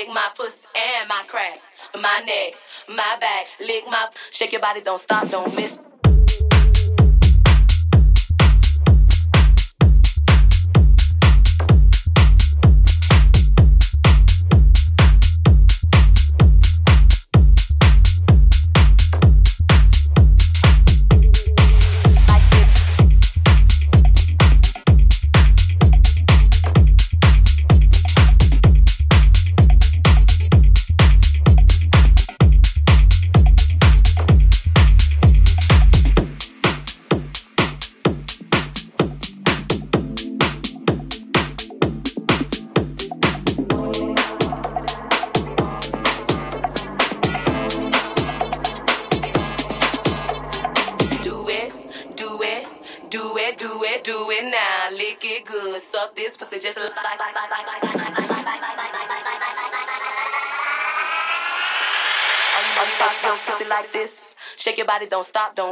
lick my pussy and my crack, my neck, my back, lick my, shake your body, don't stop, don't miss. don't stop, don't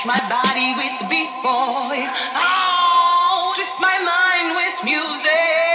Touch my body with the beat, boy. Oh, twist my mind with music.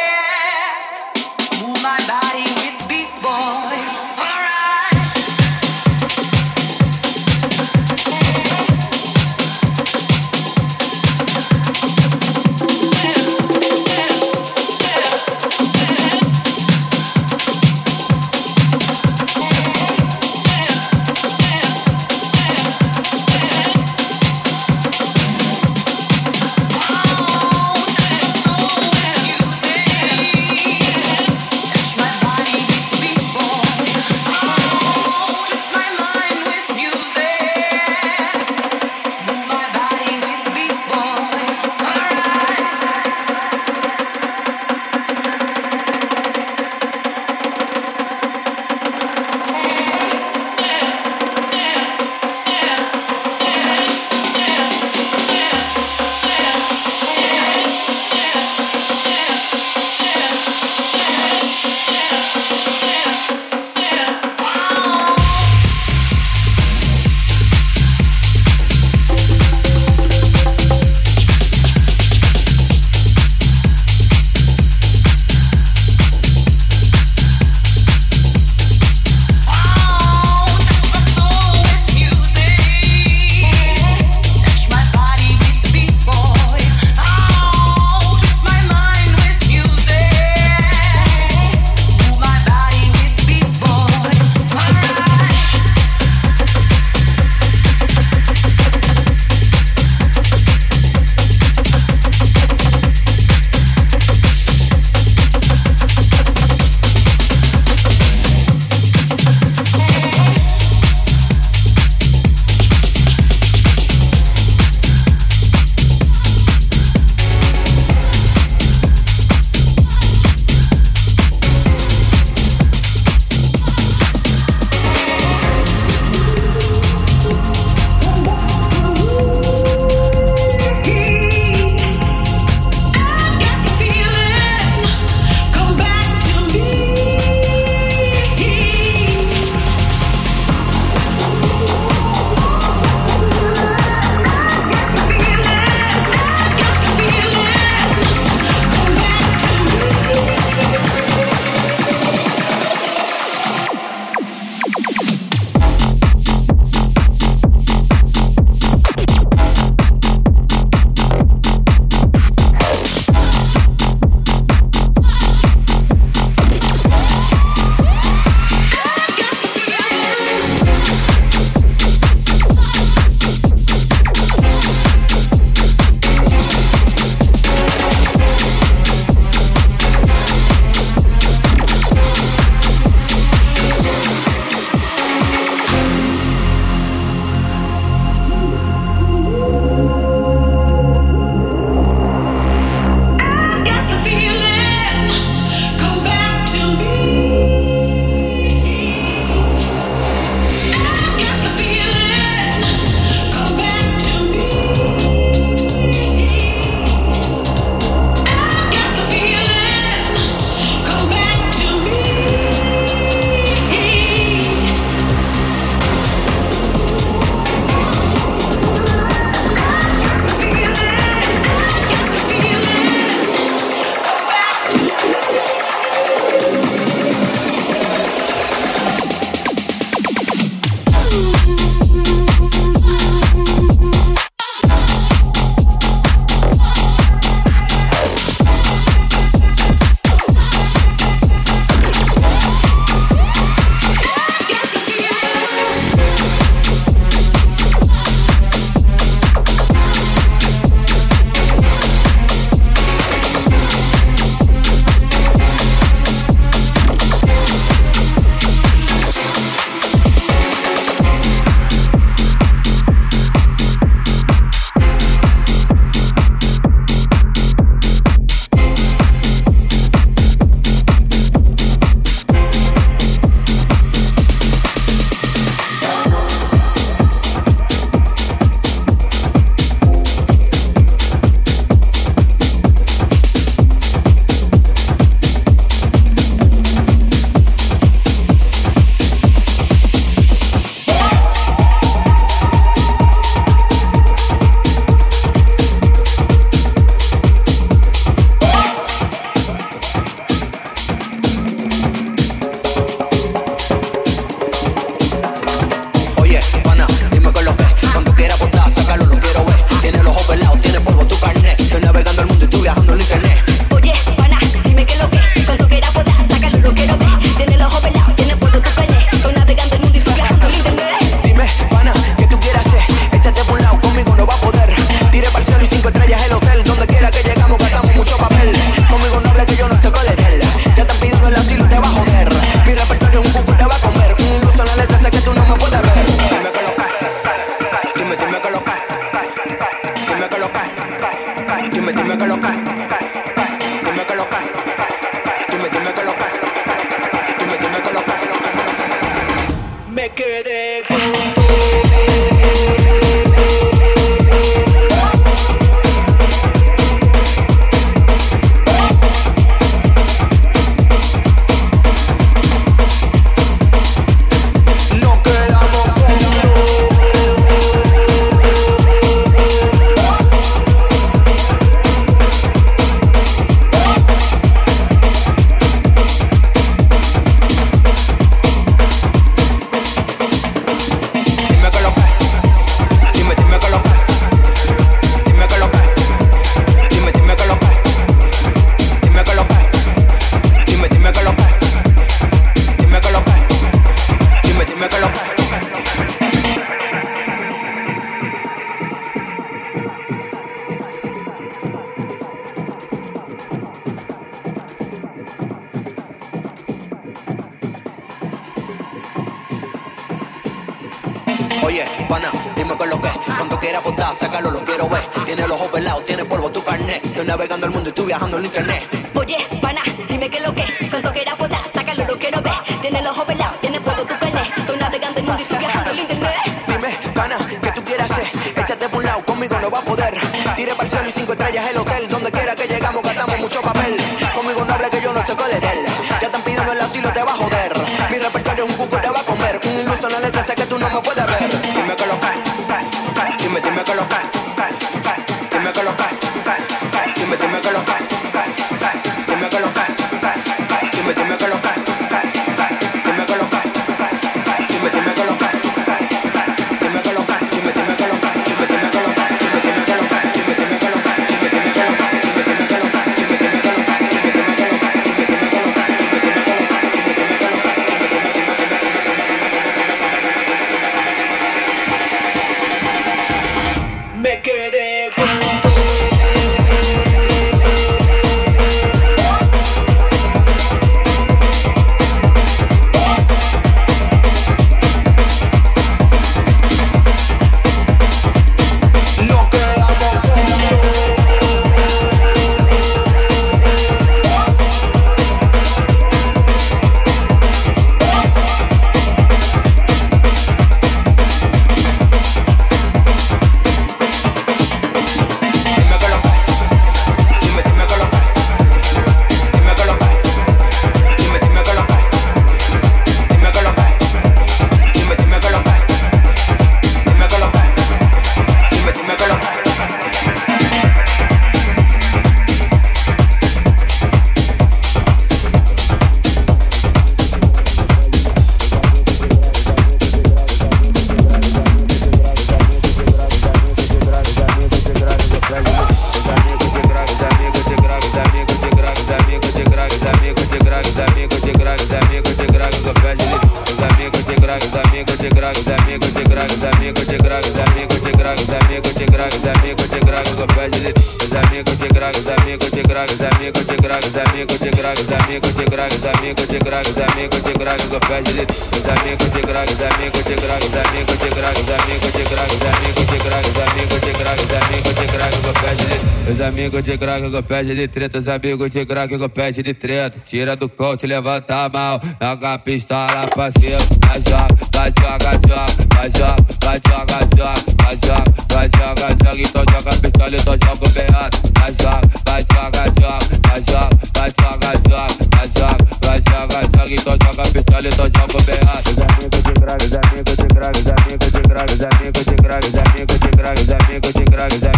Graga com pede de treta, os amigos de graga com pede de treta. Tira do coach, levanta a mão, joga a pistola pra cima. Vai joga, vai joga, joga, vai joga, vai joga, joga, vai joga, vai joga, joga. Então joga a pistola, então joga o beado. Vai joga, vai joga, joga, vai joga, vai joga, joga, vai joga, vai joga, joga. Então joga a pistola, então joga o beado. Os amigos de graga, os amigos de graga, os amigos de graga, os amigos de graga, os amigos de graga, os amigos de graga,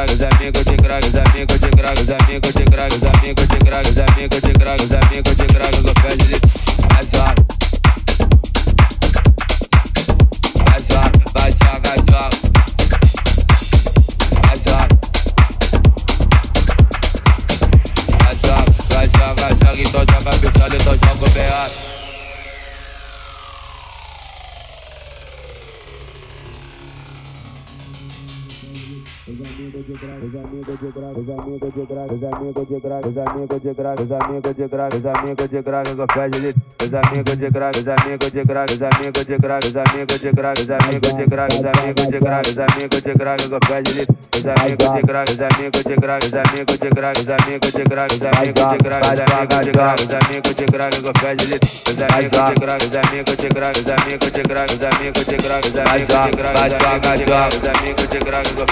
grag, os amigos de grag, os amigos de grag, os amigos de grag, os amigos de grag, os amigos de amigos de graça, os amigos de graça, os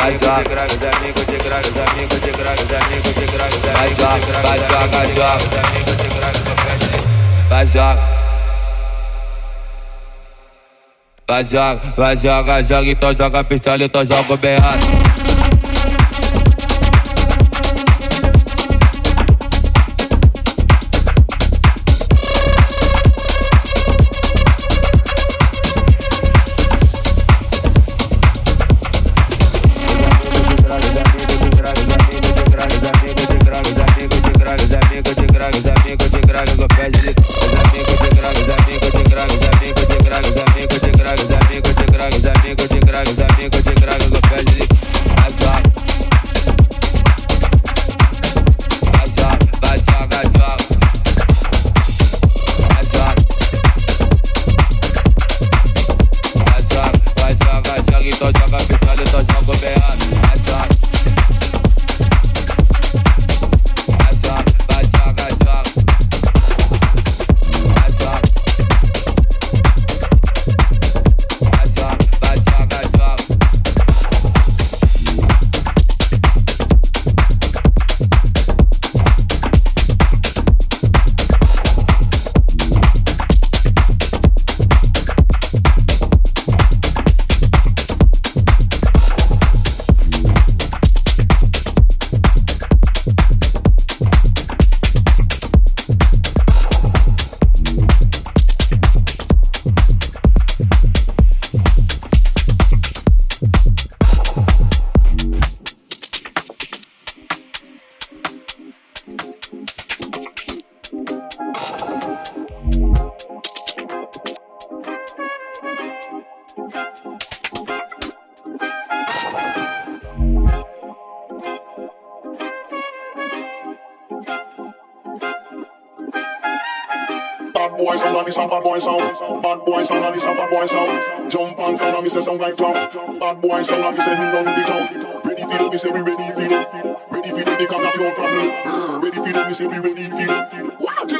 amigos de graça, os amigos de graça, os amigos de graça, os amigos de graça, os amigos de graça, os amigos de graça, os amigos de graça, vai joga. Vai joga, vai joga, joga, então joga pistola, então joga o berrado. Boy sound. Bad boy sound and this a bad boy sound. Jump on sound and me say sound like clown. Bad boy sound and me say him run the town. Ready for them, me say we ready for them. Ready for them because of your family. Ready for them, me say we ready for them. Wow, to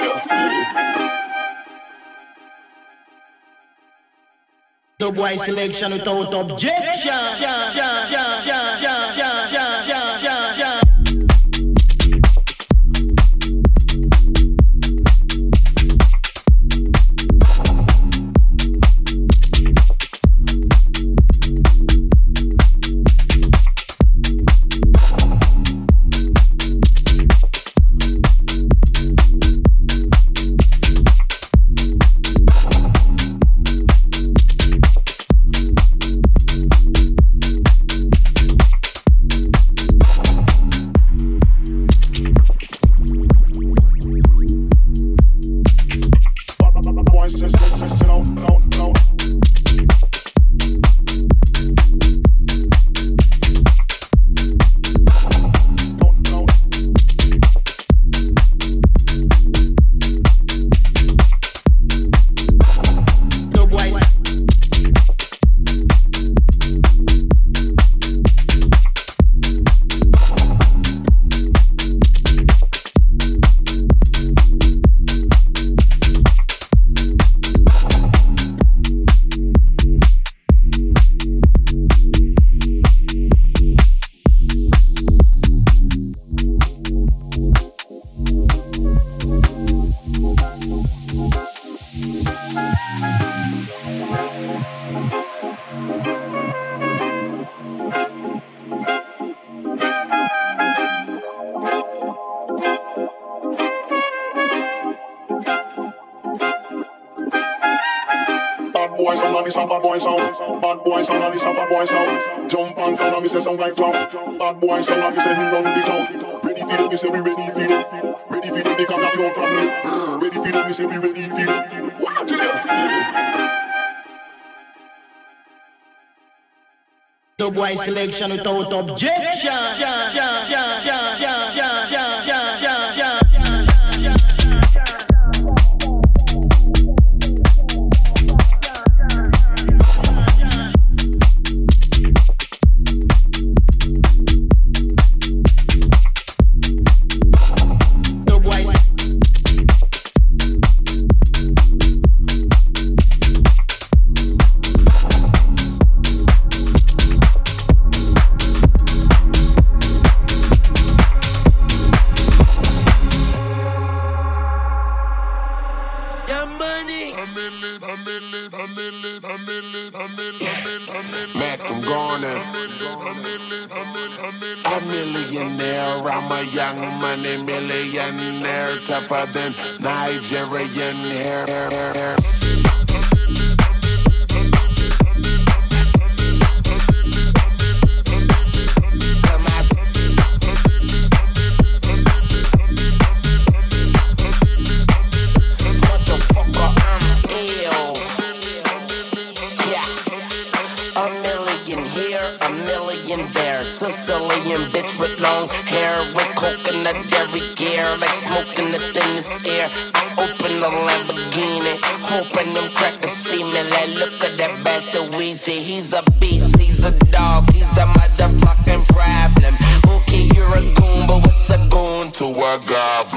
The boy selection without objection. Sound Bad boy sound, and me some bad boy sound. Jump and sound, and me say sound like clown. Bad boy sound and me say him run the town. Ready for them, me say we ready for them. Ready for them because of your family. Mm, ready for them, me say we ready for them. Wow, to you. The boy selection without objection. Tougher than Nigerian hair. One day, green.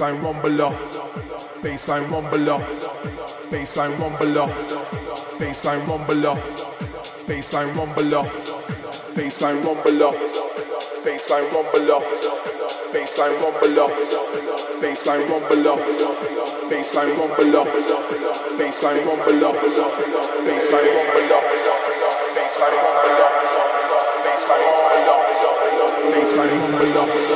baseline rumbler, baseline rumbler, baseline up. baseline rumbler, baseline rumbler, baseline up. baseline rumbler, baseline rumbler, baseline up. baseline rumbler, baseline rumbler, baseline up. baseline rumbler, baseline rumbler, baseline up.